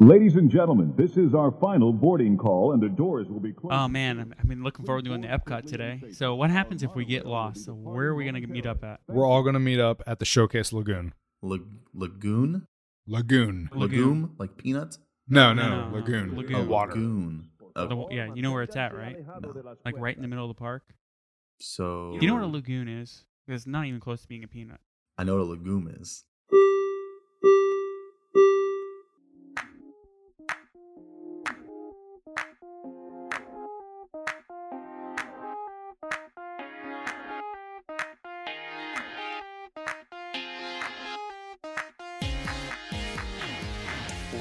Ladies and gentlemen, this is our final boarding call, and the doors will be closed. Oh man, I'm- I've been looking forward to doing the Epcot today. So what happens if we get lost? So where are we gonna meet up at? We're all going to meet up at the Showcase Lagoon. La- lagoon? Lagoon. Lagoon. Lagoon? Like peanuts? No, No, no, no, no. lagoon. Lagoon. A water. Lagoon. The- yeah, you know where it's at, right? Like right in the middle of the park. So you know what a lagoon is? It's not even close to being a peanut. I know what a lagoon is.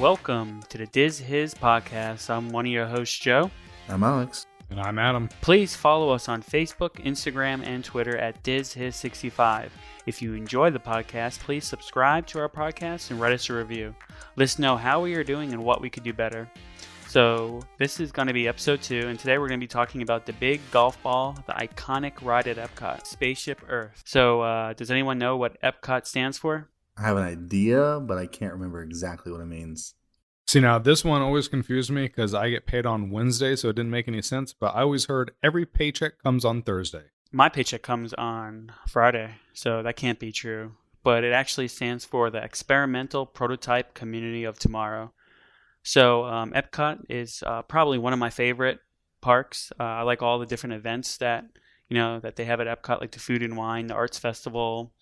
Welcome to the Diz Hiz podcast. I'm one of your hosts, Joe. I'm Alex. And I'm Adam. Please follow us on Facebook, Instagram, and Twitter at DizHiz65. If you enjoy the podcast, please subscribe to our podcast and write us a review. Let us know how we are doing and what we could do better. So, this is going to be episode two, and today we're going to be talking about the big golf ball, the iconic ride at Epcot, Spaceship Earth. So, uh, does anyone know what Epcot stands for? I have an idea, but I can't remember exactly what it means. See, now this one always confused me because I get paid on Wednesday, so it didn't make any sense. But I always heard every paycheck comes on Thursday. My paycheck comes on Friday, so that can't be true. But it actually stands for the Experimental Prototype Community of Tomorrow. So um, Epcot is uh, probably one of my favorite parks. Uh, I like all the different events that you know that they have at Epcot, like the Food and Wine, the Arts Festival,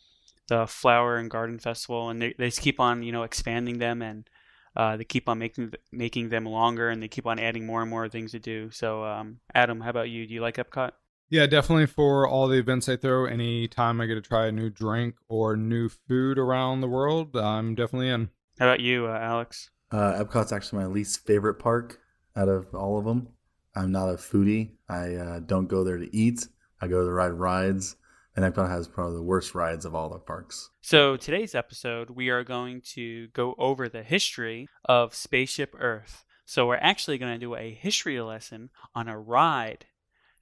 the Flower and Garden Festival, and they, they just keep on you know expanding them and uh, they keep on making making them longer, and they keep on adding more and more things to do. So um, Adam, how about you? Do you like Epcot? Yeah, definitely for all the events they throw. Anytime I get to try a new drink or new food around the world, I'm definitely in. How about you, uh, Alex? Uh, Epcot's actually my least favorite park out of all of them. I'm not a foodie. I uh, don't go there to eat. I go to ride rides, and Epcot has probably the worst rides of all the parks. So, today's episode, we are going to go over the history of Spaceship Earth. So, we're actually going to do a history lesson on a ride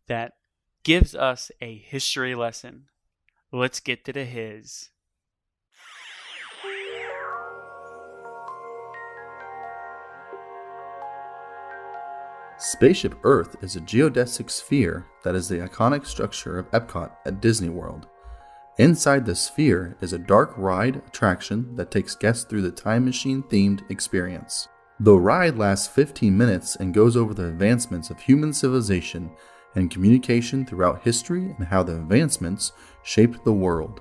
that gives us a history lesson. Let's get to the Hiz. Spaceship Earth is a geodesic sphere that is the iconic structure of Epcot at Disney World. Inside the sphere is a dark ride attraction that takes guests through the time machine themed experience. The ride lasts 15 minutes and goes over the advancements of human civilization and communication throughout history and how the advancements shaped the world.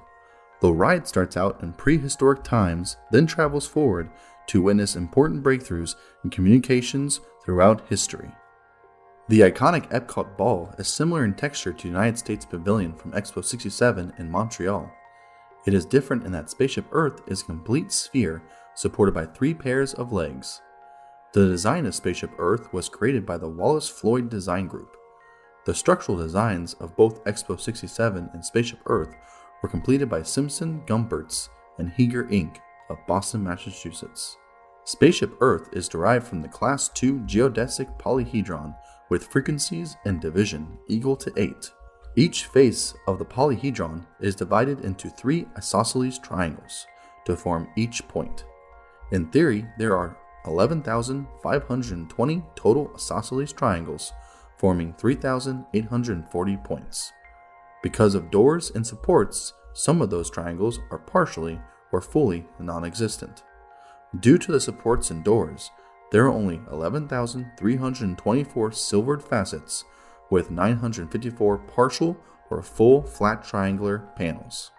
The ride starts out in prehistoric times, then travels forward to witness important breakthroughs in communications throughout history. The iconic Epcot ball is similar in texture to United States Pavilion from Expo 67 in Montreal. It is different in that Spaceship Earth is a complete sphere supported by three pairs of legs. The design of Spaceship Earth was created by the Wallace Floyd Design Group. The structural designs of both Expo 67 and Spaceship Earth were completed by Simpson Gumpertz and Heger Inc. of Boston, Massachusetts. Spaceship Earth is derived from the Class II geodesic polyhedron with frequencies and division equal to 8. Each face of the polyhedron is divided into three isosceles triangles to form each point. In theory, there are 11,520 total isosceles triangles, forming 3,840 points. Because of doors and supports, some of those triangles are partially or fully non existent. Due to the supports and doors, there are only 11,324 silvered facets with 954 partial or full flat triangular panels.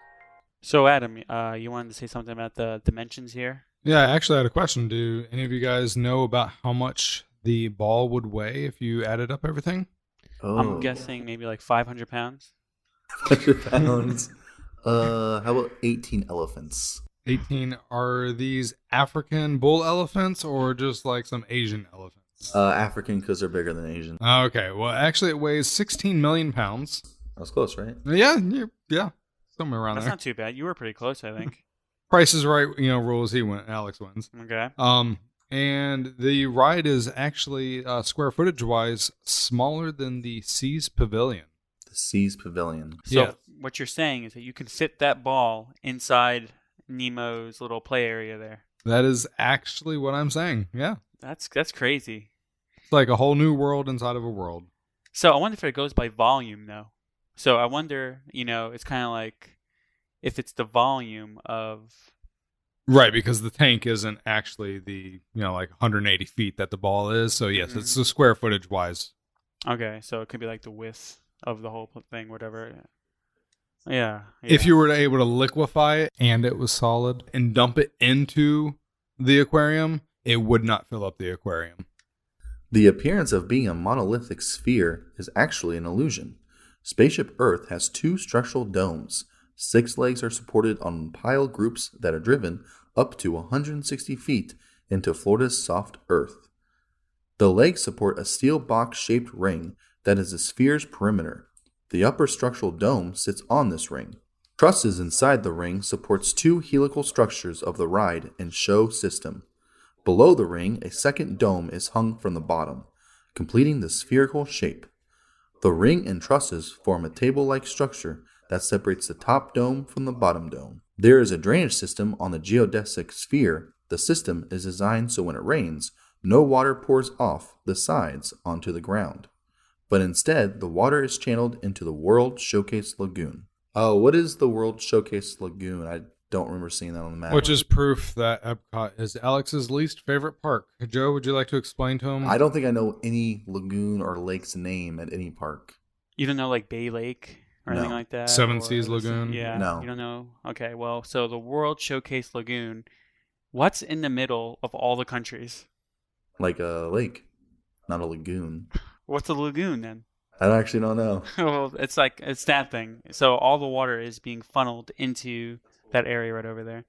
So, Adam, uh, you wanted to say something about the dimensions here? Yeah, I actually had a question. Do any of you guys know about how much the ball would weigh if you added up everything? Oh, I'm guessing maybe like 500 pounds. 100 pounds. uh, how about 18 elephants? 18 are these African bull elephants or just like some Asian elephants? Uh, African because they're bigger than Asian. okay, well, actually, it weighs 16 million pounds. That was close, right? Yeah, yeah, yeah somewhere around that. That's there. not too bad. You were pretty close, I think. Price is right, you know, rules. He went, Alex wins. Okay. Um, and the ride is actually uh, square footage wise smaller than the Seas Pavilion. The Seas Pavilion. So, Yeah. what you're saying is that you can fit that ball inside Nemo's little play area there. That is actually what I'm saying. Yeah. That's that's crazy. It's like a whole new world inside of a world. So I wonder if it goes by volume though. So I wonder, you know, it's kind of like if it's the volume of Right, because the tank isn't actually the you know like 180 feet that the ball is. So yes, mm-hmm. it's the square footage wise. okay, so it could be like the width of the whole thing, whatever. Yeah. If you were able to liquefy it and it was solid and dump it into the aquarium, it would not fill up the aquarium. The appearance of being a monolithic sphere is actually an illusion. Spaceship Earth has two structural domes. Six legs are supported on pile groups that are driven up to 160 feet into Florida's soft earth. The legs support a steel box shaped ring that is the sphere's perimeter. The upper structural dome sits on this ring. Trusses inside the ring supports two helical structures of the ride and show system. Below the ring, a second dome is hung from the bottom, completing the spherical shape. The ring and trusses form a table like structure that separates the top dome from the bottom dome. There is a drainage system on the geodesic sphere. The system is designed so when it rains, no water pours off the sides onto the ground, but instead the water is channeled into the World Showcase Lagoon. Oh, what is the World Showcase Lagoon? I don't remember seeing that on the map. Which is proof that Epcot is Alex's least favorite park. Joe, would you like to explain to him? I don't think I know any lagoon or lake's name at any park. you don't know like Bay Lake or anything like that. Seven or Seas Lagoon? Yeah. No. You don't know. Okay. Well, so the World Showcase Lagoon. What's in the middle of all the countries? Like a lake, not a lagoon. What's a lagoon then? I actually don't know. well, it's like it's that thing. So all the water is being funneled into that area right over there.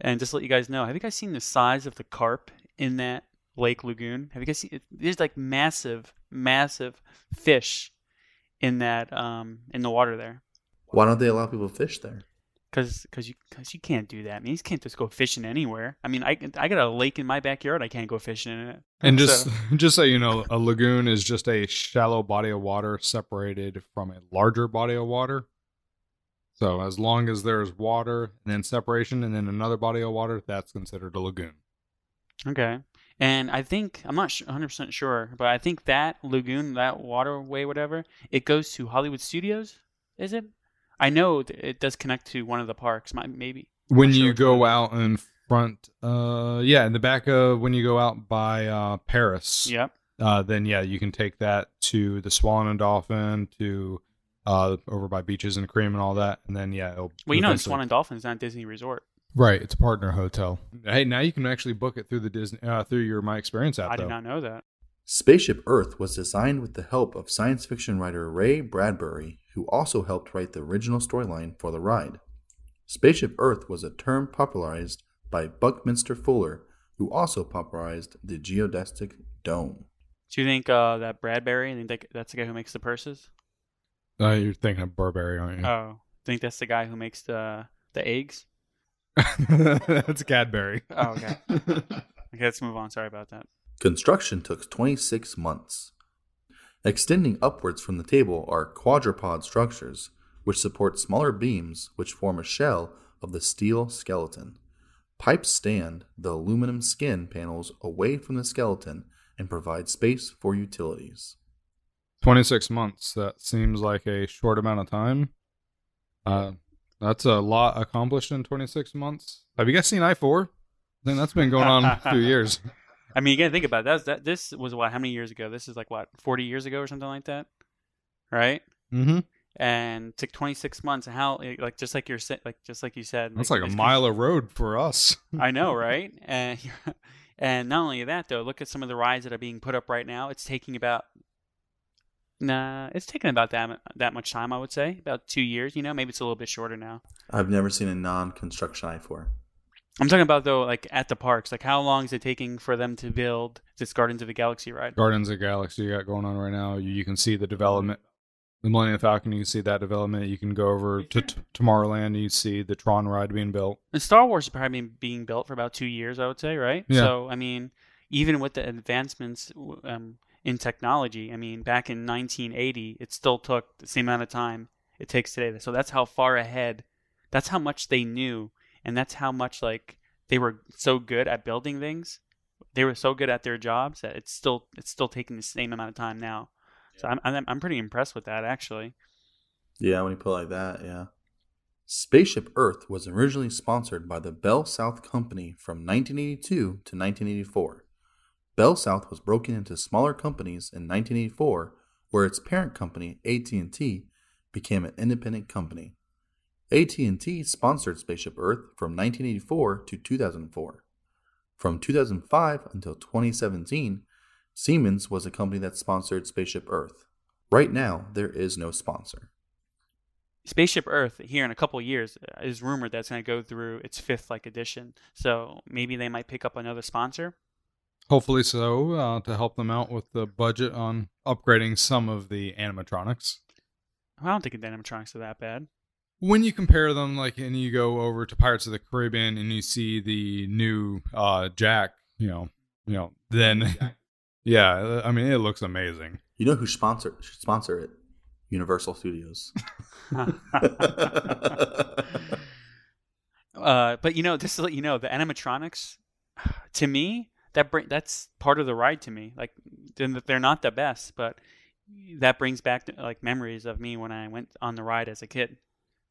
And just to let you guys know, have you guys seen the size of the carp in that lake lagoon? Have you guys seen? It, there's like massive, massive fish in that um in the water there. Why don't they allow people to fish there? Cause, cause you, cause you can't do that. I mean, you can't just go fishing anywhere. I mean, I, I got a lake in my backyard. I can't go fishing in it. And just So- just so you know, a lagoon is just a shallow body of water separated from a larger body of water. So as long as there's water and then separation and then another body of water, that's considered a lagoon. Okay. And I think I'm not 100 percent sure, but I think that lagoon, that waterway, whatever, it goes to Hollywood Studios. Is it? I know it does connect to one of the parks. Maybe. When sure you go one. out in front, uh, yeah, in the back of when you go out by uh, Paris, Yep. uh, then yeah, you can take that to the Swan and Dolphin, to uh, over by Beaches and Cream and all that, and then yeah, it'll Well, you know, eventually- Swan and Dolphin is not Disney Resort. Right, it's a partner hotel. Hey, now you can actually book it through the Disney uh, through your My Experience app. I though. did not know that. Spaceship Earth was designed with the help of science fiction writer Ray Bradbury, who also helped write the original storyline for the ride. Spaceship Earth was a term popularized by Buckminster Fuller, who also popularized the geodesic dome. Do you think uh, that Bradbury? I think that's the guy who makes the purses. Uh, you're thinking of Burberry, aren't you? Oh, think that's the guy who makes the the eggs. That's Cadbury. Oh, okay. Okay, let's move on. Sorry about that. Construction took 26 months. Extending upwards from the table are quadrupod structures, which support smaller beams which form a shell of the steel skeleton. Pipes stand the aluminum skin panels away from the skeleton and provide space for utilities. 26 months. That seems like a short amount of time. Uh, that's a lot accomplished in 26 months. Have you guys seen I 4? I think that's been going on a few years. I mean, you gotta think about it. That. Was, that this was what? How many years ago? This is like what? Forty years ago or something like that, right? Mm-hmm. And took twenty six months. And how? Like just like you're sa- like just like you said. That's like a mile of road for us. I know, right? And and not only that though, look at some of the rides that are being put up right now. It's taking about nah, it's taking about that that much time. I would say about two years. You know, maybe it's a little bit shorter now. I've never seen a non construction I 4. I'm talking about though, like at the parks. Like how long is it taking for them to build this Gardens of the Galaxy ride? Guardians of the Galaxy you got going on right now. You, you can see the development. The Millennium Falcon, you can see that development. You can go over to t- Tomorrowland, you see the Tron ride being built. And Star Wars has probably been being built for about two years, I would say, right? Yeah. So, I mean, even with the advancements um, in technology, I mean, back in 1980, it still took the same amount of time it takes today. So that's how far ahead, that's how much they knew, and that's how much like they were so good at building things they were so good at their jobs that it's still it's still taking the same amount of time now. So I'm I'm, I'm pretty impressed with that actually. Yeah, when you put it like that, yeah. Spaceship Earth was originally sponsored by the Bell South Company from 1982 to 1984. Bell South was broken into smaller companies in 1984, where its parent company, AT&T, became an independent company. AT&T sponsored Spaceship Earth from 1984 to 2004. From 2005 until 2017, Siemens was a company that sponsored Spaceship Earth. Right now, there is no sponsor. Spaceship Earth here in a couple years uh, is rumored that's going to go through its fifth like edition. So maybe they might pick up another sponsor. Hopefully so, uh, to help them out with the budget on upgrading some of the animatronics. I don't think the animatronics are that bad. When you compare them, like, and you go over to Pirates of the Caribbean and you see the new uh, Jack, you know, you know, then yeah, I mean, it looks amazing. You know who sponsor should sponsor it? Universal Studios. uh, but you know, just to let you know, the animatronics, to me, that bring that's part of the ride to me. Like, they're they're not the best, but that brings back like memories of me when I went on the ride as a kid.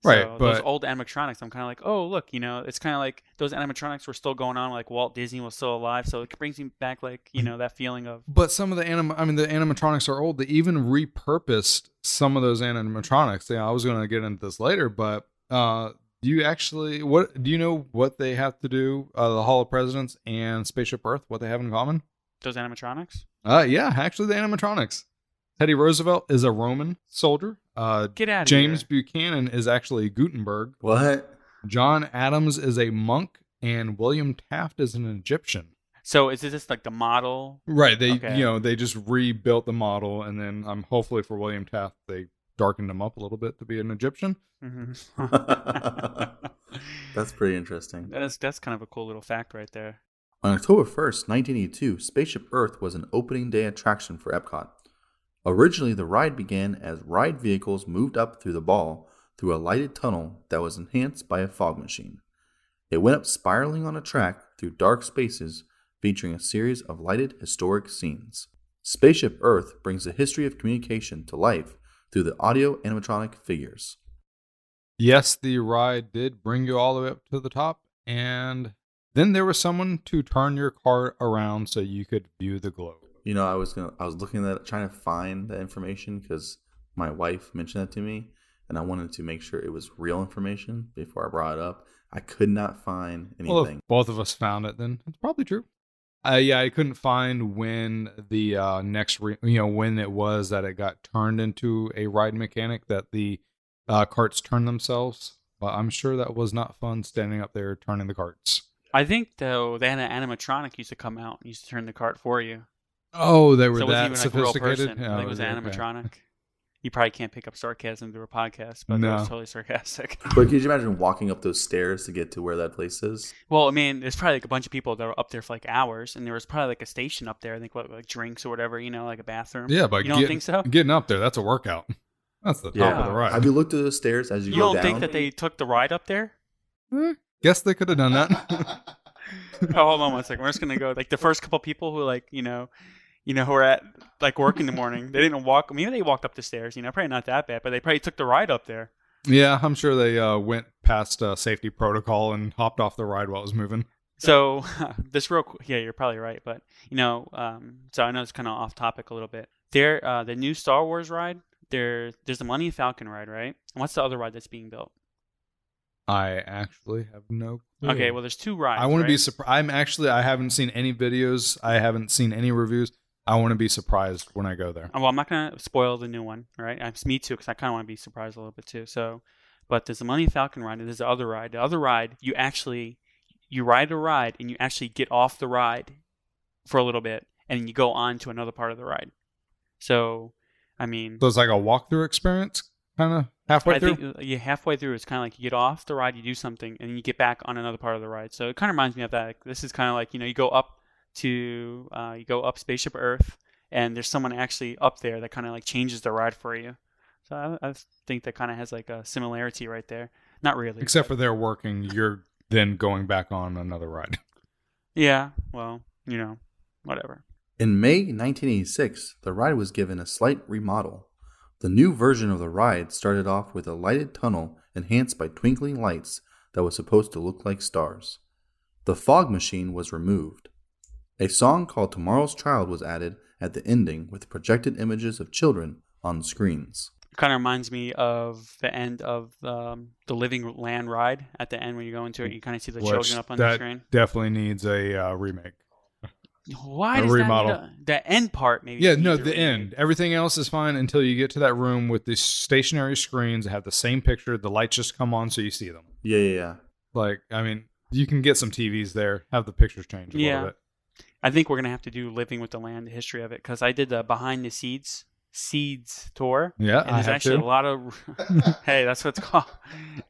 Right, So those old animatronics, I'm kind of like, oh look, you know, it's kind of like those animatronics were still going on, like Walt Disney was still alive, so it brings me back, like you know, that feeling of But some of the anim, I mean, the animatronics are old. They even repurposed some of those animatronics. Yeah, I was going to get into this later, but uh, do you actually what do you know what they have to do? Uh, the Hall of Presidents and Spaceship Earth, what they have in common? those animatronics. Uh, yeah, actually, the animatronics. Teddy Roosevelt is a Roman soldier. Uh, Get out of James here. Buchanan is actually Gutenberg. what? John Adams is a monk, and William Taft is an Egyptian. So is this like the model? Right. They Okay. you know they just rebuilt the model, and then um, hopefully for William Taft they darkened him up a little bit to be an Egyptian. Mhm. That's pretty interesting. that's that's kind of a cool little fact right there. On October 1st, 1982, Spaceship Earth was an opening day attraction for Epcot. Originally, the ride began as ride vehicles moved up through the ball through a lighted tunnel that was enhanced by a fog machine. It went up spiraling on a track through dark spaces featuring a series of lighted historic scenes. Spaceship Earth brings the history of communication to life through the audio animatronic figures. Yes, the ride did bring you all the way up to the top, and then there was someone to turn your car around so you could view the globe. You know, I was gonna, I was looking at trying to find that information because my wife mentioned that to me, and I wanted to make sure it was real information before I brought it up. I could not find anything. Well, if both of us found it, then it's probably true. Uh, yeah, I couldn't find when the uh, next, re- you know, when it was that it got turned into a ride mechanic that the uh, carts turn themselves. But I'm sure that was not fun standing up there turning the carts. I think though they had an animatronic used to come out and used to turn the cart for you. Oh, they were so that wasn't even like sophisticated. person. I think it was okay, okay. animatronic. You probably can't pick up sarcasm through a podcast, but that No. was totally sarcastic. but could you imagine walking up those stairs to get to where that place is? well, I mean, there's probably like a bunch of people that were up there for like hours, and there was probably like a station up there. I think what like drinks or whatever, you know, like a bathroom. Yeah, but you don't get- think so? getting up there, that's a workout. That's the top Yeah. of the ride. Have you looked at those stairs as you, You go down? You don't think that they took the ride up there? Eh, guess they could have done that. oh, hold on one second. We're just gonna go like the first couple people who like you know, you know, who are at like work in the morning. They didn't walk. Maybe they walked up the stairs. You know, probably not that bad, but they probably took the ride up there. yeah, I'm sure they uh, went past uh, safety protocol and hopped off the ride while it was moving. So this real quick, yeah, you're probably right, but you know, um, so I know it's kind of off topic a little bit. There, uh, the new Star Wars ride. There, there's the Millennium Falcon ride, right? And what's the other ride that's being built? I actually have no. clue. Okay, well, there's two rides. I want to be surprised. I'm actually. I haven't seen any videos. I haven't seen any reviews. I want to be surprised when I go there. Uh, Well, I'm not gonna spoil the new one, right? It's me too, because I kind of want to be surprised a little bit too. So, but there's the Money Falcon ride, and there's the other ride. The other ride, you actually you ride a ride, and you actually get off the ride for a little bit, and you go on to another part of the ride. So, I mean, So it's like a walkthrough experience, kind of halfway I through. think uh, yeah, halfway through, it's kind of like you get off the ride, you do something, and then you get back on another part of the ride. So it kind of reminds me of that. This is kind of like you know you go up to uh, you go up Spaceship Earth, and there's someone actually up there that kind of like changes the ride for you. So I, I think that kind of has like a similarity right there. Not really, Except for they're working, you're then going back on another ride. yeah. Well, you know, whatever. In May 1986, the ride was given a slight remodel. The new version of the ride started off with a lighted tunnel enhanced by twinkling lights that was supposed to look like stars. The fog machine was removed. A song called Tomorrow's Child was added at the ending with projected images of children on screens. Kind of reminds me of the end of um, the Living Land ride. At the end, when you go into it, you kind of see the Which children up on that the screen. definitely needs a uh, remake. Why a does remodel. that need a, the end part? Maybe Yeah, no, the remake. end. Everything else is fine until you get to that room with the stationary screens that have the same picture. The lights just come on so you see them. Yeah, yeah, yeah. Like, I mean, you can get some TVs there, have the pictures change a Yeah. little bit. I think we're gonna have to do living with the land, the history of it, because I did the behind the seeds seeds tour. Yeah, and there's have actually to. a lot of hey that's what it's called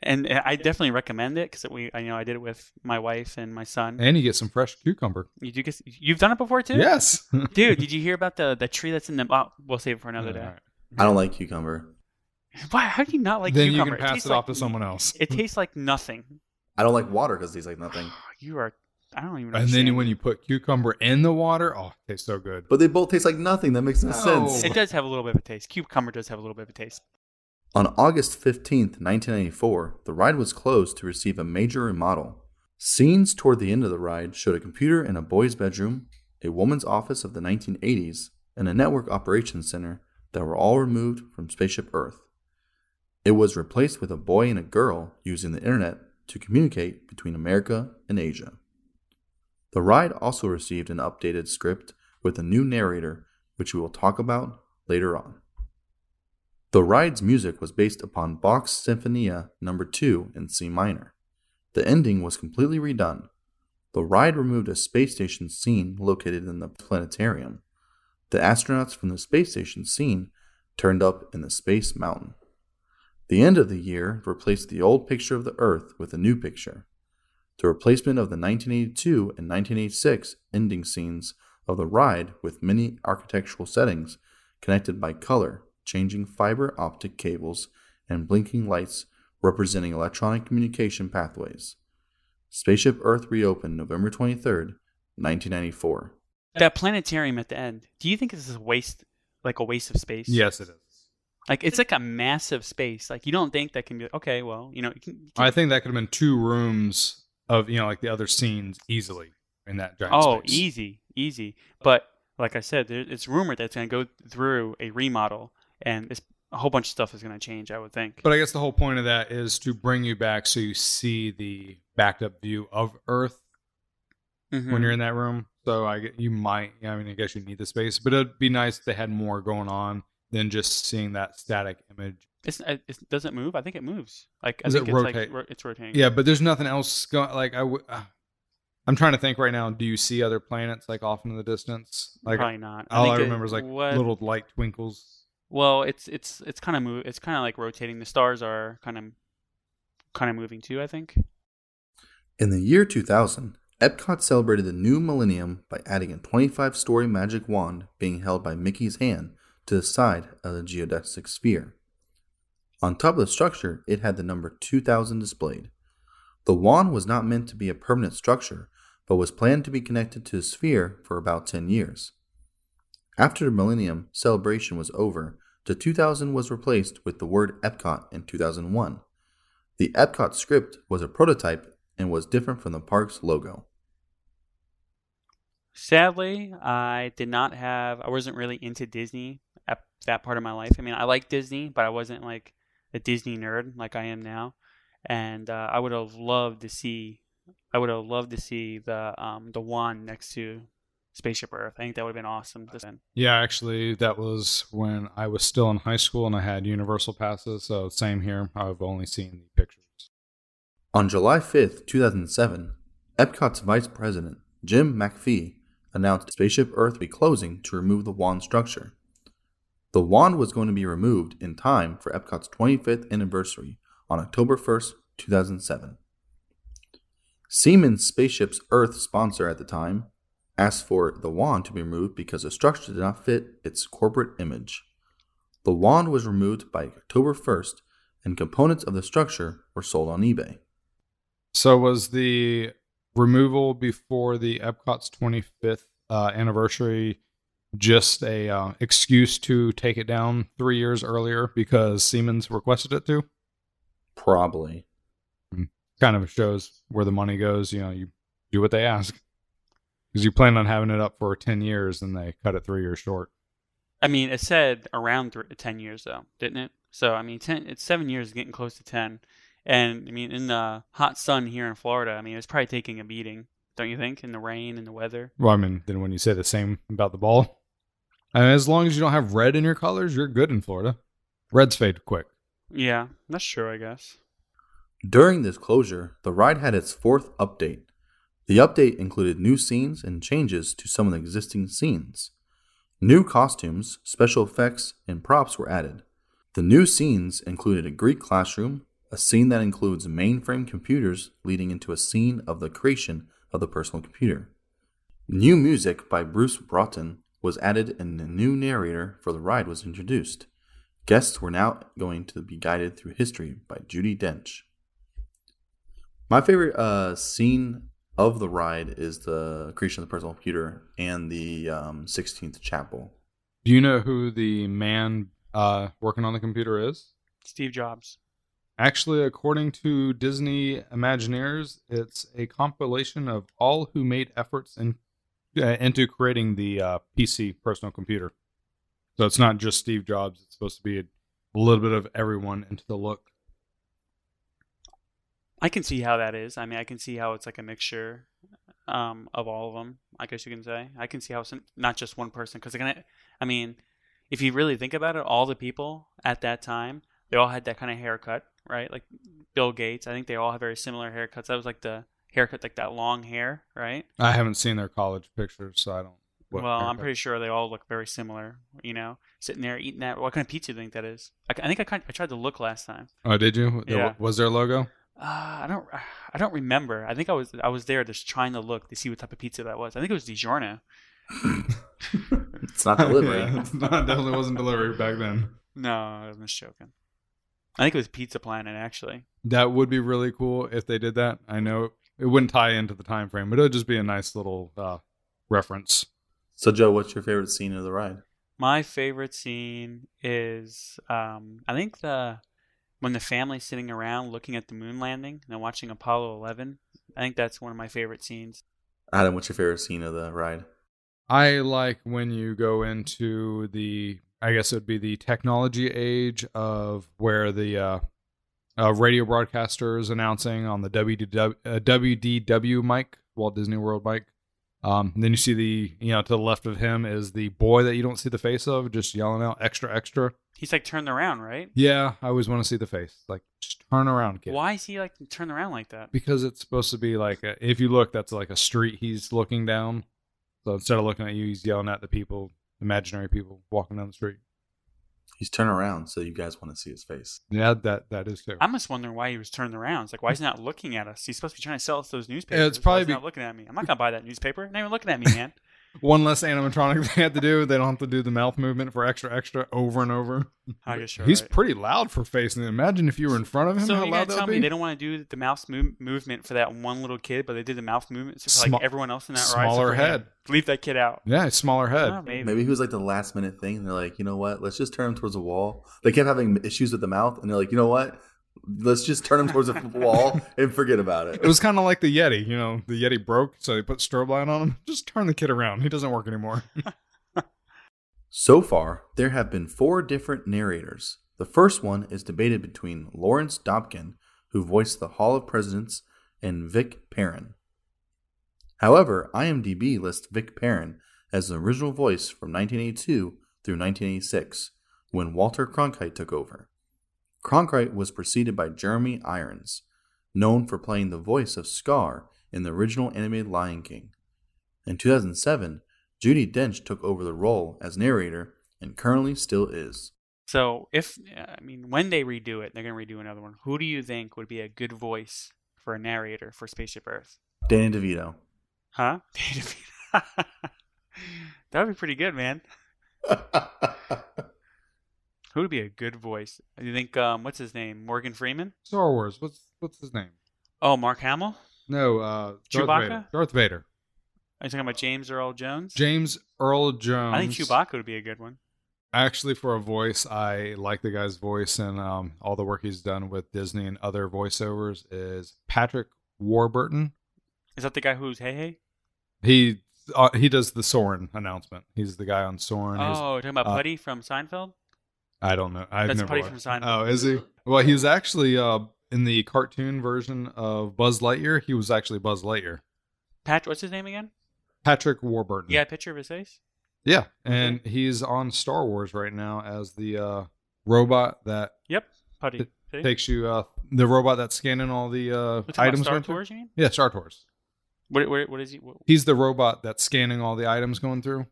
and i definitely recommend it because we i know i did it with my wife and my son And you get some fresh cucumber. you do get you've done it before too Yes. dude did you hear about the the tree that's in the oh, we'll save it for another day All right. I don't like cucumber. why how do you not like then cucumber you can pass tastes it off like- to someone else. it tastes like nothing I don't like water because it tastes like nothing. you are i don't even And then when you put cucumber in the water, oh, it tastes so good. But they both taste like nothing. That makes no, No. sense. it does have a little bit of a taste cucumber does have a little bit of a taste On August 15th, 1994, the ride was closed to receive a major remodel. Scenes toward the end of the ride showed a computer in a boy's bedroom, a woman's office of the 1980s, and a network operations center that were all removed from Spaceship Earth. It was replaced with a boy and a girl using the internet to communicate between America and Asia. The ride also received an updated script with a new narrator, which we will talk about later on. The ride's music was based upon Bach's Sinfonia No. 2 in C minor. The ending was completely redone. The ride removed a space station scene located in the planetarium. The astronauts from the space station scene turned up in the Space Mountain. The end of the year replaced the old picture of the Earth with a new picture. The replacement of the 1982 and 1986 ending scenes of the ride with many architectural settings connected by color, changing fiber optic cables, and blinking lights representing electronic communication pathways. Spaceship Earth reopened November 23rd, 1994. that planetarium at the end do you think this is a waste like a waste of space Yes, it is. like it's like a massive space like you don't think that can be okay well you know you can, you can- I think that could have been two rooms of, you know, like the other scenes easily in that giant Oh, space. easy, easy. But like I said, there, it's rumored that it's going to go through a remodel, and it's, a whole bunch of stuff is going to change. I would think. But I guess the whole point of that is to bring you back so you see the backed up view of Earth Mhm. when you're in that room. So I you might, I mean, I guess you need the space, but it'd be nice if they had more going on than just seeing that static image. it's, it does it move? I think it moves. Like I Does it think it's rotate? like ro- it's rotating. Yeah, but there's nothing else going. Like I, w- uh, I'm trying to think right now. Do you see other planets like off in the distance? Like probably not. all think I it- remember is like what- little light twinkles. Well, it's it's it's kind of move. It's kind of like rotating. The stars are kind of kind of moving too. I think. In the year 2000, Epcot celebrated the new millennium by adding a 25 story magic wand being held by Mickey's hand to the side of the geodesic sphere. On top of the structure, it had the number 2000 displayed. The wand was not meant to be a permanent structure, but was planned to be connected to the sphere for about 10 years. After the millennium celebration was over, the 2000 was replaced with the word Epcot in 2001. The Epcot script was a prototype and was different from the park's logo. Sadly, I did not have. I wasn't really into Disney that part of my life. I mean, I like Disney, but I wasn't like a Disney nerd like I am now. And uh, I would have loved to see. I would have loved to see the um, the wand next to Spaceship Earth. I think that would have been awesome. to send. Yeah, actually, that was when I was still in high school and I had Universal passes. So same here. I've only seen the pictures. On July 5th, 2007, Epcot's vice president, Jim MacPhee, announced Spaceship Earth would be closing to remove the wand structure. The wand was going to be removed in time for Epcot's 25th anniversary on October 1st, 2007. Siemens Spaceship's Earth sponsor at the time asked for the wand to be removed because the structure did not fit its corporate image. The wand was removed by October 1st, and components of the structure were sold on eBay. So was the removal before the Epcot's 25th uh, anniversary just a uh, excuse to take it down three years earlier because Siemens requested it to? Probably. Kind of shows where the money goes. You know, you do what they ask because you plan on having it up for 10 years and they cut it three years short. I mean, it said around th- ten years though, didn't it? So I mean, ten. It's seven years, getting close to ten. And I mean, in the hot sun here in Florida, I mean, it's probably taking a beating, don't you think? In the rain and the weather. Well, I mean, then when you say the same about the ball, I mean, as long as you don't have red in your colors, you're good in Florida. Reds fade quick. Yeah, that's true, I guess. During this closure, the ride had its fourth update. The update included new scenes and changes to some of the existing scenes. New costumes, special effects, and props were added. The new scenes included a Greek classroom, a scene that includes mainframe computers leading into a scene of the creation of the personal computer. New music by Bruce Broughton was added and a new narrator for the ride was introduced. Guests were now going to be guided through history by Judi Dench. My favorite uh, scene of the ride is the creation of the personal computer and the um, Sistine Chapel. Do you know who the man uh, working on the computer is? Steve Jobs. Actually, according to Disney Imagineers, it's a compilation of all who made efforts in, into creating the uh, PC personal computer. So it's not just Steve Jobs. It's supposed to be a, a little bit of everyone into the look. I can see how that is. I mean, I can see how it's like a mixture um, of all of them. I guess you can say. I can see how it's not just one person because I, I mean, if you really think about it, all the people at that time they all had that kind of haircut, right? Like Bill Gates, I think they all have very similar haircuts. That was like the haircut, like that long hair, right? I haven't seen their college pictures, so I don't. what well, I'm pretty sure they all look very similar. You know, sitting there eating that. What kind of pizza do you think that is? I, I think I, kind I tried to look last time. Oh, did you? There- Yeah. Was there a logo? Uh, I don't. I don't remember. I think I was. I was there just trying to look to see what type of pizza that was. I think it was DiGiorno. It's not delivery. Yeah, it's not, definitely wasn't delivery back then. No, I'm just joking. I think it was Pizza Planet actually. That would be really cool if they did that. I know it wouldn't tie into the time frame, but it would just be a nice little uh, reference. So, Joe, what's your favorite scene of the ride? My favorite scene is, um, I think the when the family's sitting around looking at the moon landing and watching Apollo 11. I think that's one of my favorite scenes. Adam, what's your favorite scene of the ride? I like when you go into the, I guess it would be the technology age of where the uh, uh, radio broadcasters announcing on the WDW, uh, WDW mic, Walt Disney World mic. Um, then you see the, you know, to the left of him is the boy that you don't see the face of, just yelling out extra, extra. He's like turned around, right? Yeah, I always want to see the face. Like, just turn around, kid. Why is he like turned around like that? Because it's supposed to be like, a, if you look, that's like a street he's looking down. So instead of looking at you, he's yelling at the people, imaginary people walking down the street. He's turned around, so you guys want to see his face. Yeah, that that is fair. I'm just wondering why he was turned around. It's like, why is he not looking at us? He's supposed to be trying to sell us those newspapers. it's Why probably is he be- not looking at me. I'm not gonna buy that newspaper. Not even looking at me, man. One less animatronic they have to do. They don't have to do the mouth movement for extra, extra over and over. I guess you're he's right. pretty loud for facing. Imagine if you were in front of him. So how you're loud gonna that tell would me be. they don't want to do the mouth move- movement for that one little kid, but they did the mouth movement for Sma- like everyone else in that ride. smaller except for him? head. Leave that kid out. Yeah, smaller oh, head. Oh, maybe. Maybe he was like the last minute thing. And they're like, you know what? Let's just turn him towards the wall. They kept having issues with the mouth, and they're like, you know what? Let's just turn him towards the wall and forget about it. It was kind of like the Yeti. You know, the Yeti broke, so they put strobe light on him. Just turn the kid around. He doesn't work anymore. So far, there have been four different narrators. The first one is debated between Lawrence Dobkin, who voiced the Hall of Presidents, and Vic Perrin. However, IMDb lists Vic Perrin as the original voice from 1982 through 1986, when Walter Cronkite took over. Cronkite was preceded by Jeremy Irons, known for playing the voice of Scar in the original animated Lion King. In 2007, Judi Dench took over the role as narrator and currently still is. So if I mean when they redo it, they're gonna redo another one. Who do you think would be a good voice for a narrator for Spaceship Earth? Danny DeVito. Huh? Danny DeVito. that would be pretty good, man. Who would be a good voice? You think um what's his name? Morgan Freeman? Star Wars. What's what's his name? Oh, Mark Hamill? No, uh, Darth Chewbacca? Vader. Darth Vader. Are you talking about James Earl Jones? James Earl Jones. I think Chewbacca would be a good one. Actually, for a voice, I like the guy's voice and um, all the work he's done with Disney and other voiceovers. Is Patrick Warburton? Is that the guy who's Hey Hey? He uh, he does the Soarin' announcement. He's the guy on Soarin'. Oh, talking about uh, Puddy from Seinfeld? I don't know. I've That's never Puddy watched- from Seinfeld. Oh, is he? Well, he was actually uh, in the cartoon version of Buzz Lightyear. He was actually Buzz Lightyear. Pat, what's his name again? Patrick Warburton. Yeah, a picture of his face? Yeah, and he's on Star Wars right now as the uh, robot that Yep, Puddy. It See? takes you uh, the robot that's scanning all the uh, We're talking about items. Star going through. Tours, you mean? Yeah, Star Tours. What, what, what is he? What, He's the robot that's scanning all the items going through.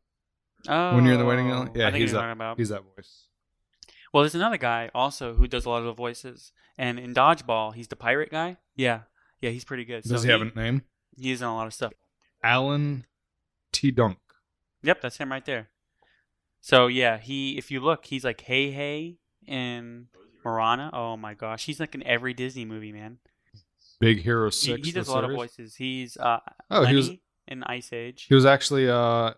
oh, When you're in the waiting line? Yeah, I think he's you're that- talking about. He's that voice. Well, there's another guy also who does a lot of the voices, and in Dodgeball, he's the pirate guy. Yeah, yeah, he's pretty good. Does so he have a name? He's in a lot of stuff. Alan Tudyk. Yep, that's him right there. So yeah, he if you look, he's like Hey Hey in Moana. Oh my gosh, he's like in every Disney movie, man. Big Hero Six. he the does a lot of voices. He's uh Oh, he was in Ice Age. he was actually uh,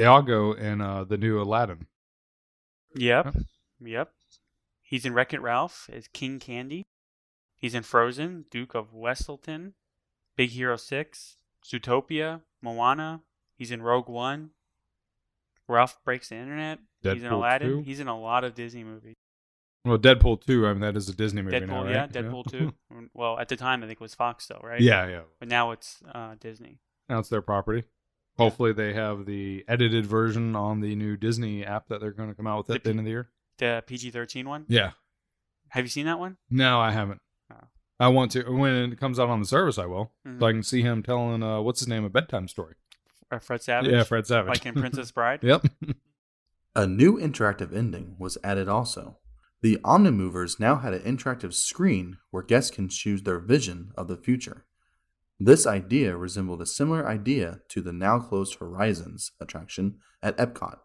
Iago in uh, the new Aladdin. Yep, yep. He's in Wreck It Ralph as King Candy. He's in Frozen, Duke of Weselton, Big Hero Six, Zootopia, Moana. He's in Rogue One. Ralph Breaks the Internet. he's in Aladdin. 2? He's in a lot of Disney movies. Well, Deadpool two. I mean, that is a Disney movie Deadpool, now, right? yeah, Deadpool two. well, at the time I think it was Fox though, right? Yeah, yeah. But now it's uh, Disney. Now it's their property. Hopefully, they have the edited version on the new Disney app that they're going to come out with at The the end of the year. The PG thirteen one. Yeah. Have you seen that one? No, I haven't. Oh. I want to. When it comes out on the service, I will. Mhm. So I can see him telling, uh, what's his name, a bedtime story. Or Fred Savage. Yeah, Fred Savage. Like in Princess Bride. yep. A new interactive ending was added also. The Omnimovers now had an interactive screen where guests can choose their vision of the future. This idea resembled a similar idea to the now closed Horizons attraction at Epcot.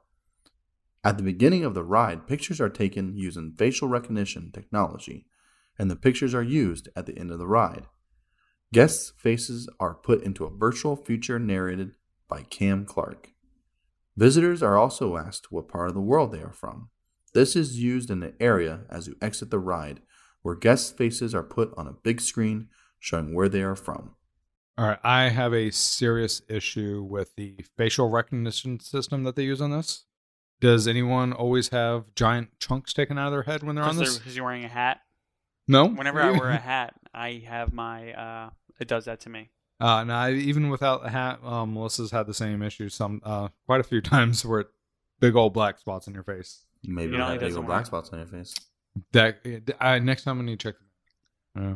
At the beginning of the ride, pictures are taken using facial recognition technology, and the pictures are used at the end of the ride. Guests' faces are put into a virtual future narrated by Cam Clarke. Visitors are also asked what part of the world they are from. This is used in the area as you exit the ride, where guests' faces are put on a big screen showing where they are from. All right. I have a serious issue with the facial recognition system that they use on this. Does anyone always have giant chunks taken out of their head when they're on this? Because this? you're wearing a hat. No. Whenever I wear a hat, I have my. uh It does that to me. Uh, no, I, even without a hat, um, Melissa's had the same issue some, uh, quite a few times where it, big old black spots on your face. Maybe You you know, have big old black spots on your face. That I next time I need to check. Yeah.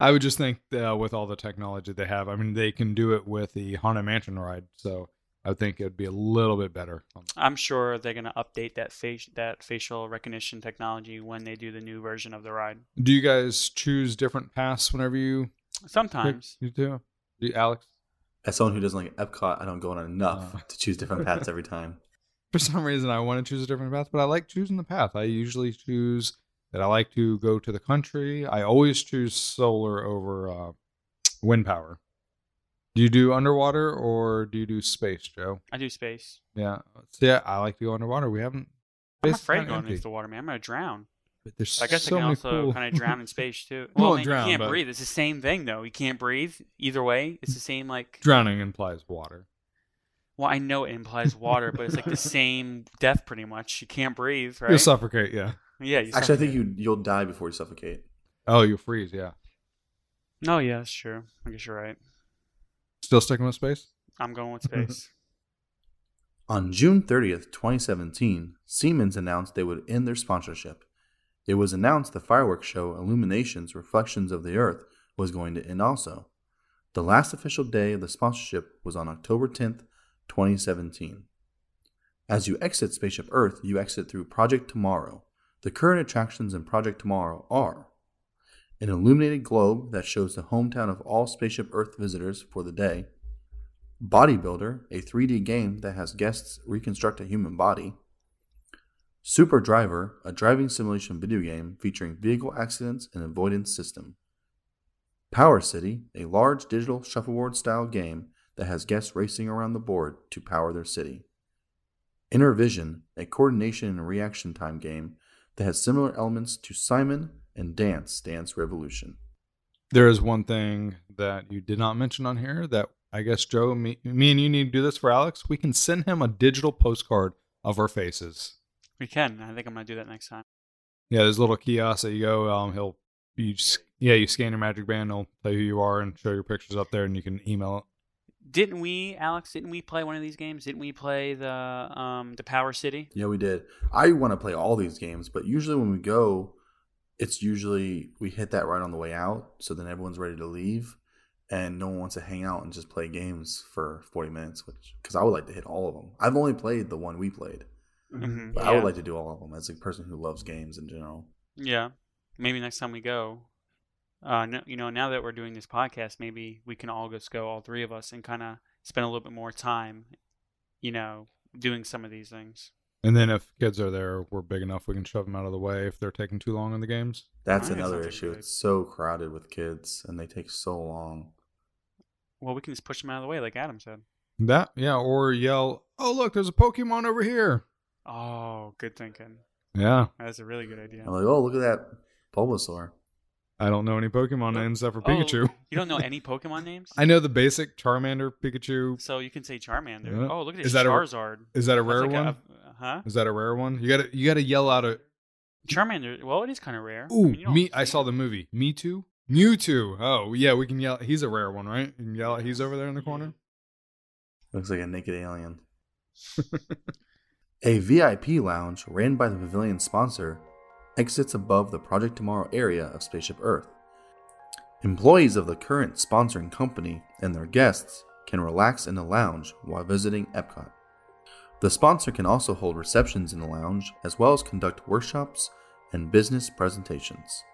I would just think uh, with all the technology they have, I mean, they can do it with the Haunted Mansion ride, so I think it'd be a little bit better. I'm sure they're gonna update that face that facial recognition technology when they do the new version of the ride. Do you guys choose different paths whenever you Sometimes. You do, do you, Alex? As someone who doesn't like Epcot, I don't go on enough Uh. to choose different paths every time. For some reason, I want to choose a different path, but I like choosing the path. I usually choose that I like to go to the country. I always choose solar over uh, wind power. Do you do underwater or do you do space, Joe? I do space. Yeah. So, yeah, I like to go underwater. We haven't. I'm afraid kinda going empty, into the water, man. I'm gonna drown. But there's I guess so I can also cool- kind of drown in space too. You Well, won't man, drown, you can't but- breathe. It's the same thing though. You can't breathe either way. It's the same like. Drowning implies water. Well, I know it implies water, but it's like the same death pretty much. You can't breathe, right? You'll suffocate, yeah. yeah. You Actually, I think you you'll die before you suffocate. Oh, you'll freeze, yeah. No, yeah, that's true. I guess you're right. Still sticking with space? I'm going with space. On June 30th, 2017, Siemens announced they would end their sponsorship. It was announced the fireworks show Illuminations Reflections of the Earth was going to end also. The last official day of the sponsorship was on October 10th, 2017. As you exit Spaceship Earth, you exit through Project Tomorrow. The current attractions in Project Tomorrow are an illuminated globe that shows the hometown of all Spaceship Earth visitors for the day, Bodybuilder, a 3D game that has guests reconstruct a human body. Super Driver, a driving simulation video game featuring vehicle accidents and avoidance system. Power City, a large digital shuffleboard style game that has guests racing around the board to power their city. Intervision, a coordination and reaction time game that has similar elements to Simon and Dance Dance Revolution. There is one thing that you did not mention on here that I guess Joe, me, me and you need to do this for Alex. We can send him a digital postcard of our faces. We can. I think I'm gonna do that next time. Yeah, there's a little kiosk that you go. Um, he'll you just, yeah, you scan your magic band. He'll tell you who you are and show your pictures up there, and you can email it. Didn't we, Alex? Didn't we play one of these games? Didn't we play the um the Power City? Yeah, we did. I want to play all these games, but usually when we go, it's usually we hit that right on the way out, so then everyone's ready to leave, and no one wants to hang out and just play games for forty minutes. Which because I would like to hit all of them. I've only played the one we played, Mhm, but I would like to do all of them as a person who loves games in general. Yeah, maybe next time we go. Uh, no, you know, now that we're doing this podcast, maybe we can all just go, all three of us, and kind of spend a little bit more time, you know, doing some of these things. And then if kids are there, we're big enough we can shove them out of the way if they're taking too long in the games. That's I another sounds issue. good. It's so crowded with kids, and they take so long. Well, we can just push them out of the way, like Adam said. That yeah, or yell, "Oh look, there's a Pokemon over here!" Oh, good thinking. Yeah, That's a really good idea. I'm like, oh, look at that Bulbasaur. I don't know any Pokemon names except for Oh, Pikachu. you don't know any Pokemon names? I know the basic Charmander, Pikachu. So you can say Charmander. Yeah. Oh, look at this Is that a- Charizard. Is that a That's rare like one? A, huh? Is that a rare one? You gotta you gotta yell out a Charmander. Well, it is kind of rare. I ooh mean, you don't me. I saw the movie Me Too. Mewtwo. Oh yeah, we can yell. He's a rare one, right? You can yell. He's over there in the corner. Looks like a naked alien. a VIP lounge ran by the pavilion sponsor exits above the Project Tomorrow area of Spaceship Earth. Employees of the current sponsoring company and their guests can relax in the lounge while visiting Epcot. The sponsor can also hold receptions in the lounge as well as conduct workshops and business presentations.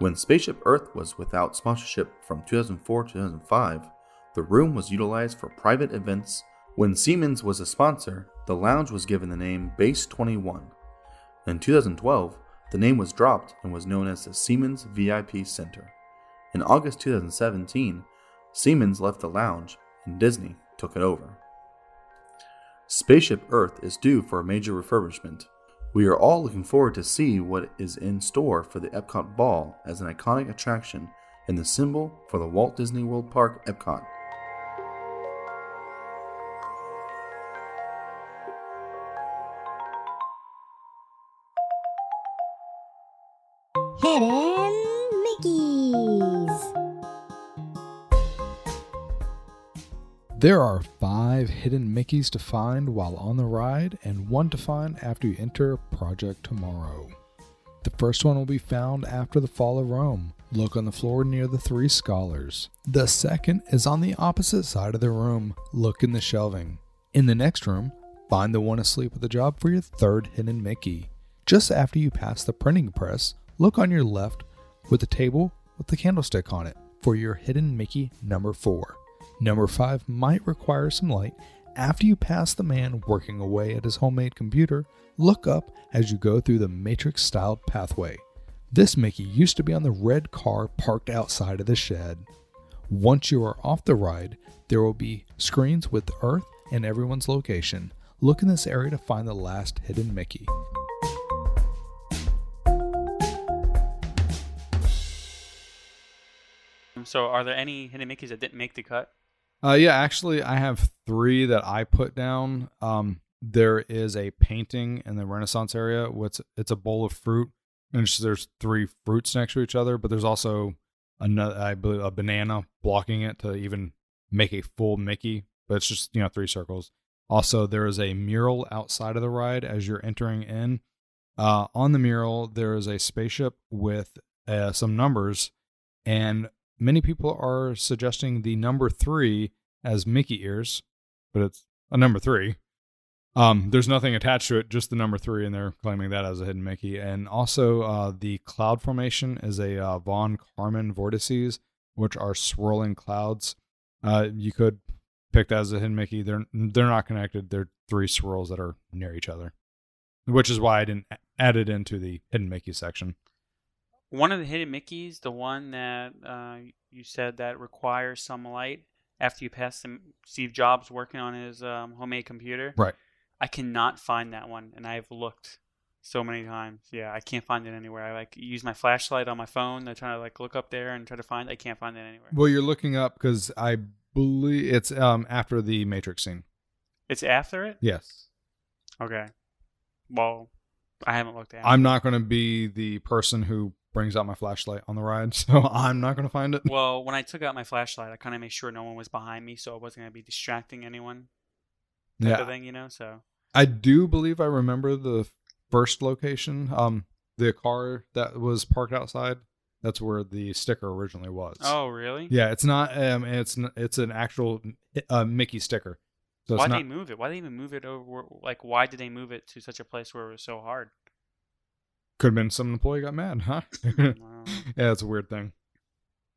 When Spaceship Earth was without sponsorship from 2004 to 2005, the room was utilized for private events. When Siemens was a sponsor, the lounge was given the name Base 21. In 2012, the name was dropped and was known as the Siemens VIP Center. In August 2017, Siemens left the lounge and Disney took it over. Spaceship Earth is due for a major refurbishment. We are all looking forward to see what is in store for the Epcot Ball as an iconic attraction and the symbol for the Walt Disney World Park Epcot. Hidden Mickeys. There are five hidden Mickeys to find while on the ride, and one to find after you enter Project Tomorrow. The first one will be found after the fall of Rome. Look on the floor near the three scholars. The second is on the opposite side of the room. Look in the shelving. In the next room, find the one asleep at the job for your third hidden Mickey. Just after you pass the printing press, look on your left with the table with the candlestick on it for your hidden Mickey number four. Number five might require some light. After you pass the man working away at his homemade computer, look up as you go through the matrix styled pathway. This Mickey used to be on the red car parked outside of the shed. Once you are off the ride, there will be screens with Earth and everyone's location. Look in this area to find the last hidden Mickey. So, are there any hidden Mickeys that didn't make the cut? Uh, yeah, actually, I have three that I put down. Um, there is a painting in the Renaissance area. What's it's a bowl of fruit, and there's three fruits next to each other. But there's also another, I believe, a banana blocking it to even make a full Mickey. But it's just you know three circles. Also, there is a mural outside of the ride as you're entering in. Uh, on the mural, there is a spaceship with uh, some numbers, and many people are suggesting the number three as Mickey ears, but it's a number three. Um, there's nothing attached to it, just the number three, and they're claiming that as a hidden Mickey. And also, uh, the cloud formation is a uh, Von Karman vortices, which are swirling clouds. Uh, you could pick that as a hidden Mickey. They're they're not connected. They're three swirls that are near each other, which is why I didn't add it into the hidden Mickey section. One of the hidden Mickeys, the one that uh, you said that requires some light, after you pass Steve Jobs working on his um, homemade computer. Right. I cannot find that one, and I've looked so many times. Yeah, I can't find it anywhere. I like use my flashlight on my phone. I try to like look up there and try to find. I can't find it anywhere. Well, you're looking up because I believe it's um after the Matrix scene. It's after it. Yes. Okay. Well, I haven't looked at. it. I'm not going to be the person who brings out my flashlight on the ride, so I'm not going to find it. Well, when I took out my flashlight, I kind of made sure no one was behind me, so I wasn't going to be distracting anyone. Type Yeah. of thing, you know. So I do believe I remember the first location. Um, the car that was parked outside. That's where the sticker originally was. Oh, really? Yeah, it's not. Um, it's n- it's an actual uh, Mickey sticker. So why did not. they move it? Why did they even move it over? Like, why did they move it to such a place where it was so hard? Could have been some employee got mad, huh? Wow. yeah, it's a weird thing.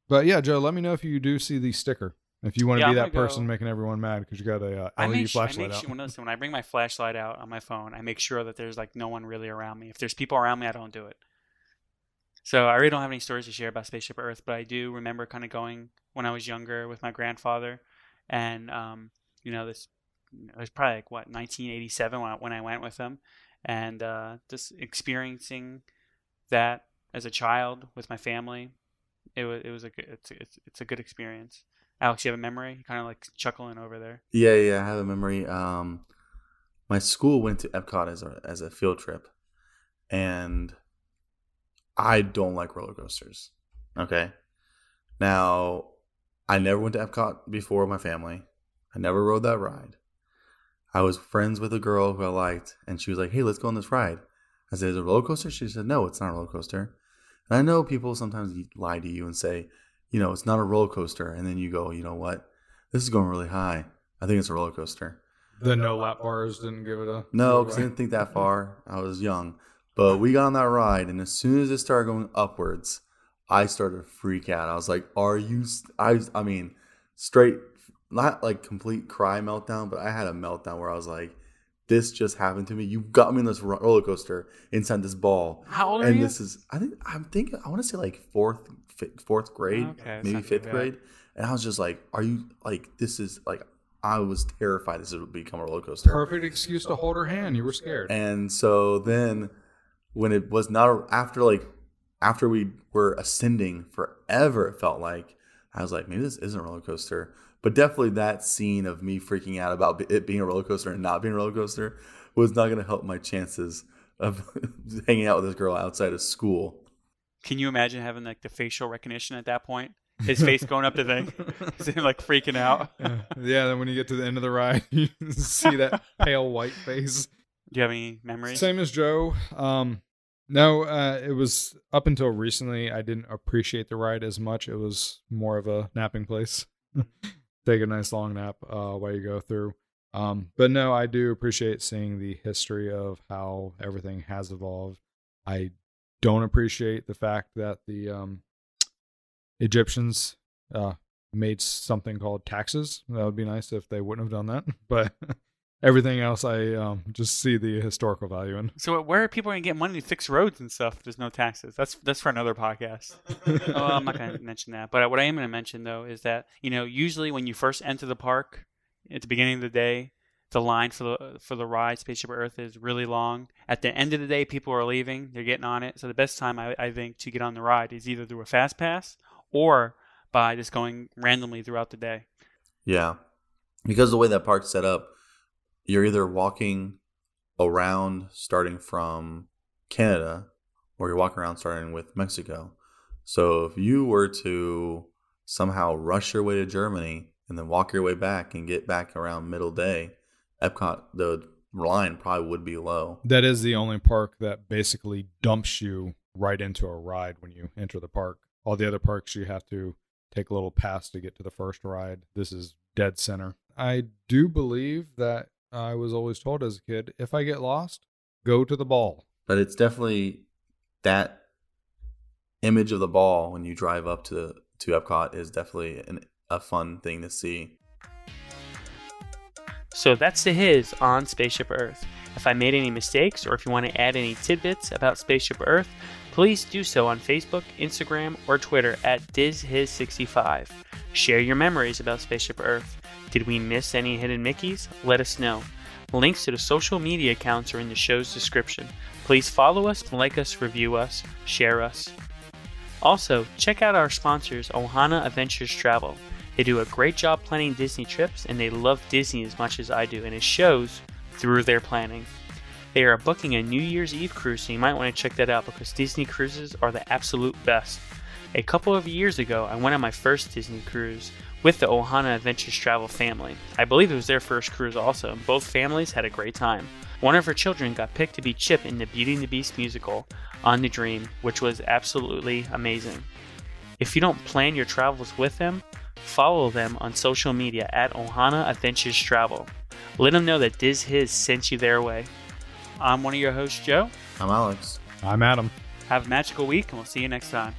But yeah, Joe, let me know if you do see the sticker. If you want to Yeah, be that person go- making everyone mad because you got a uh, I LED make, su- I flashlight make out. sure when, listen, when I bring my flashlight out on my phone, I make sure that there's like no one really around me. If there's people around me, I don't do it. So I really don't have any stories to share about Spaceship Earth, but I do remember kind of going when I was younger with my grandfather, and um, you know this it was probably like what 1987 when I, when I went with him, and uh, just experiencing that as a child with my family, it was it was a good, it's it's it's a good experience. Alex, you have a memory? Kind of like chuckling over there. Yeah, yeah, I have a memory. Um, my school went to Epcot as a as a field trip, and I don't like roller coasters. Okay, now I never went to Epcot before with my family. I never rode that ride. I was friends with a girl who I liked, and she was like, "Hey, let's go on this ride." I said, "Is it a roller coaster?" She said, "No, it's not a roller coaster." And I know people sometimes lie to you and say, "You know, it's not a roller coaster," and then you go, "You know what? This is going really high. I think it's a roller coaster." the no lap bars didn't give it a No, because I didn't think that far. I was young. But we got on that ride, and as soon as it started going upwards, I started to freak out. I was like, "Are you?" st- I, I mean, straight, not like complete cry meltdown, but I had a meltdown where I was like, "This just happened to me. You got me in this roller coaster inside this ball." How old are and you? this is, I think, I'm thinking, I want to say like fourth, fi- fourth grade, Okay, maybe fifth grade. And I was just like, "Are you like this is like?" I was terrified this would become a roller coaster. perfect excuse to hold her hand. You were scared. And so then when it was not after like after we were ascending forever, it felt like I was like, maybe this isn't a roller coaster. But definitely that scene of me freaking out about it being a roller coaster and not being a roller coaster was not going to help my chances of hanging out with this girl outside of school. Can you imagine having like the facial recognition at that point? His face going up to thing, He's, like freaking out. yeah. yeah, then when you get to the end of the ride, you see that pale white face. Do you have any memories? Same as Joe. Um, no, uh, it was up until recently. I didn't appreciate the ride as much. It was more of a napping place. Take a nice long nap uh, while you go through. Um, but no, I do appreciate seeing the history of how everything has evolved. I don't appreciate the fact that the um, Egyptians uh, made something called taxes. That would be nice if they wouldn't have done that. But everything else, I um, just see the historical value in. So where are people gonna get money to fix roads and stuff? There's no taxes. That's that's for another podcast. oh, I'm not gonna mention that. But what I am gonna mention though is that you know usually when you first enter the park at the beginning of the day, the line for the for the ride Spaceship Earth is really long. At the end of the day, people are leaving. They're getting on it. So the best time I, I think to get on the ride is either through a fast pass or by just going randomly throughout the day. Yeah. Because the way that park's set up, you're either walking around starting from Canada or you're walking around starting with Mexico. So if you were to somehow rush your way to Germany and then walk your way back and get back around middle day, Epcot, the line probably would be low. That is the only park that basically dumps you right into a ride when you enter the park. All the other parks, you have to take a little pass to get to the first ride. This is dead center. I do believe that I was always told as a kid if I get lost, go to the ball. But it's definitely that image of the ball when you drive up to to Epcot is definitely an, a fun thing to see. So that's the Hiz on Spaceship Earth. If I made any mistakes or if you want to add any tidbits about Spaceship Earth, please do so on Facebook, Instagram, or Twitter at DizHiz65. Share your memories about Spaceship Earth. Did we miss any hidden Mickeys? Let us know. Links to the social media accounts are in the show's description. Please follow us, like us, review us, share us. Also, check out our sponsors, Ohana Adventures Travel. They do a great job planning Disney trips and they love Disney as much as I do, and it shows through their planning. They are booking a New Year's Eve cruise, so you might want to check that out because Disney cruises are the absolute best. A couple of years ago, I went on my first Disney cruise with the Ohana Adventures Travel family. I believe it was their first cruise also, and both families had a great time. One of her children got picked to be Chip in the Beauty and the Beast musical on the Dream, which was absolutely amazing. If you don't plan your travels with them, follow them on social media at Ohana Adventures Travel. Let them know that Diz Hiz sent you their way. I'm one of your hosts, Joe. I'm Alex. I'm Adam. Have a magical week, and we'll see you next time.